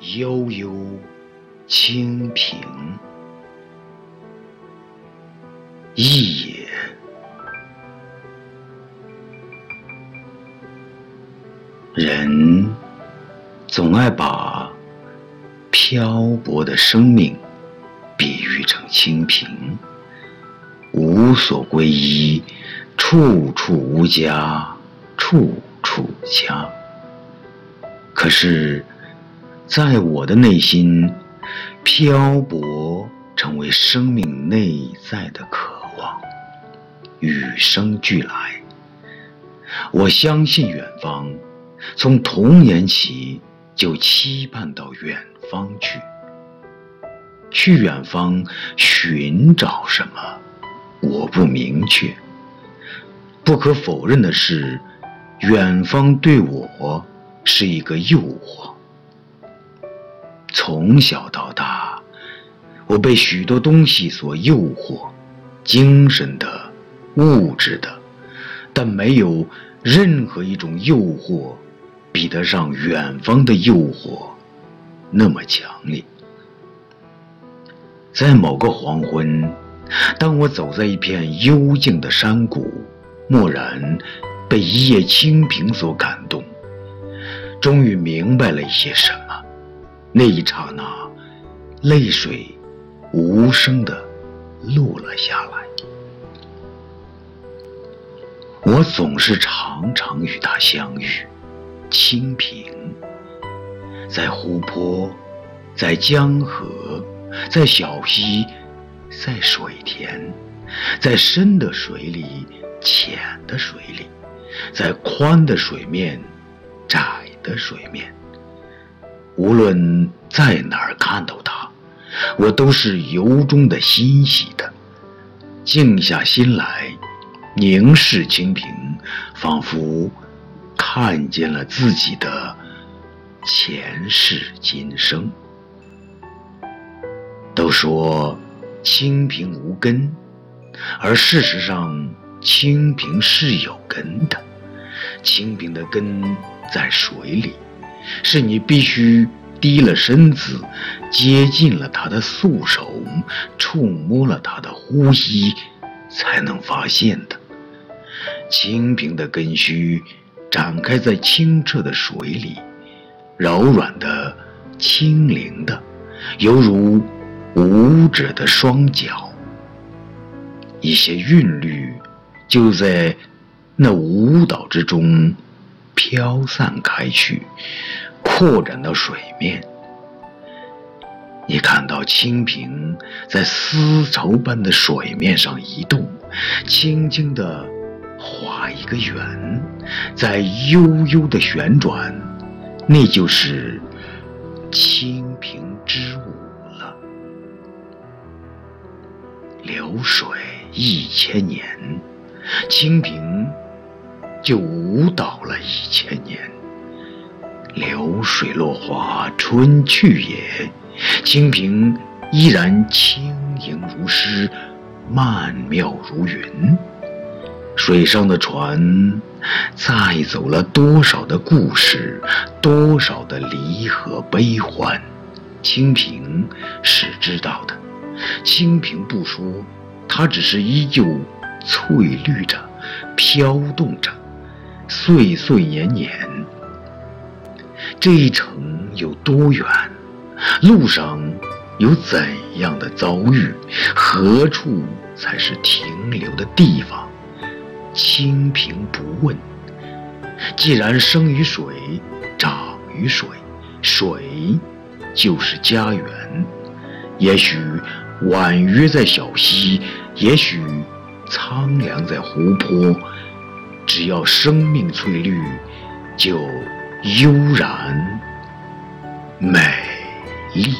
悠悠清平，一也。人总爱把漂泊的生命比喻成清贫，无所归依，处处无家，处处家。可是，在我的内心，漂泊成为生命内在的渴望，与生俱来。我相信远方。从童年起就期盼到远方去，去远方寻找什么？我不明确。不可否认的是，远方对我是一个诱惑。从小到大，我被许多东西所诱惑，精神的、物质的，但没有任何一种诱惑。比得上远方的诱惑那么强烈。在某个黄昏，当我走在一片幽静的山谷，蓦然被一叶清平所感动，终于明白了一些什么。那一刹那，泪水无声的落了下来。我总是常常与他相遇。清平，在湖泊，在江河，在小溪，在水田，在深的水里，浅的水里，在宽的水面，窄的水面。无论在哪儿看到它，我都是由衷的欣喜的。静下心来，凝视清平，仿佛。看见了自己的前世今生。都说清贫无根，而事实上，清贫是有根的。清贫的根在水里，是你必须低了身子，接近了他的素手，触摸了他的呼吸，才能发现的。清平的根须。展开在清澈的水里，柔软的、轻灵的，犹如舞者的双脚。一些韵律就在那舞蹈之中飘散开去，扩展到水面。你看到蜻蜓在丝绸般的水面上移动，轻轻地。画一个圆，在悠悠的旋转，那就是清平之舞了。流水一千年，清平就舞蹈了一千年。流水落花春去也，清平依然轻盈如诗，曼妙如云。水上的船载走了多少的故事，多少的离合悲欢，清平是知道的。清平不说，它只是依旧翠绿着，飘动着，岁岁年年。这一程有多远？路上有怎样的遭遇？何处才是停留的地方？清平不问，既然生于水，长于水，水就是家园。也许婉约在小溪，也许苍凉在湖泊，只要生命翠绿，就悠然美丽。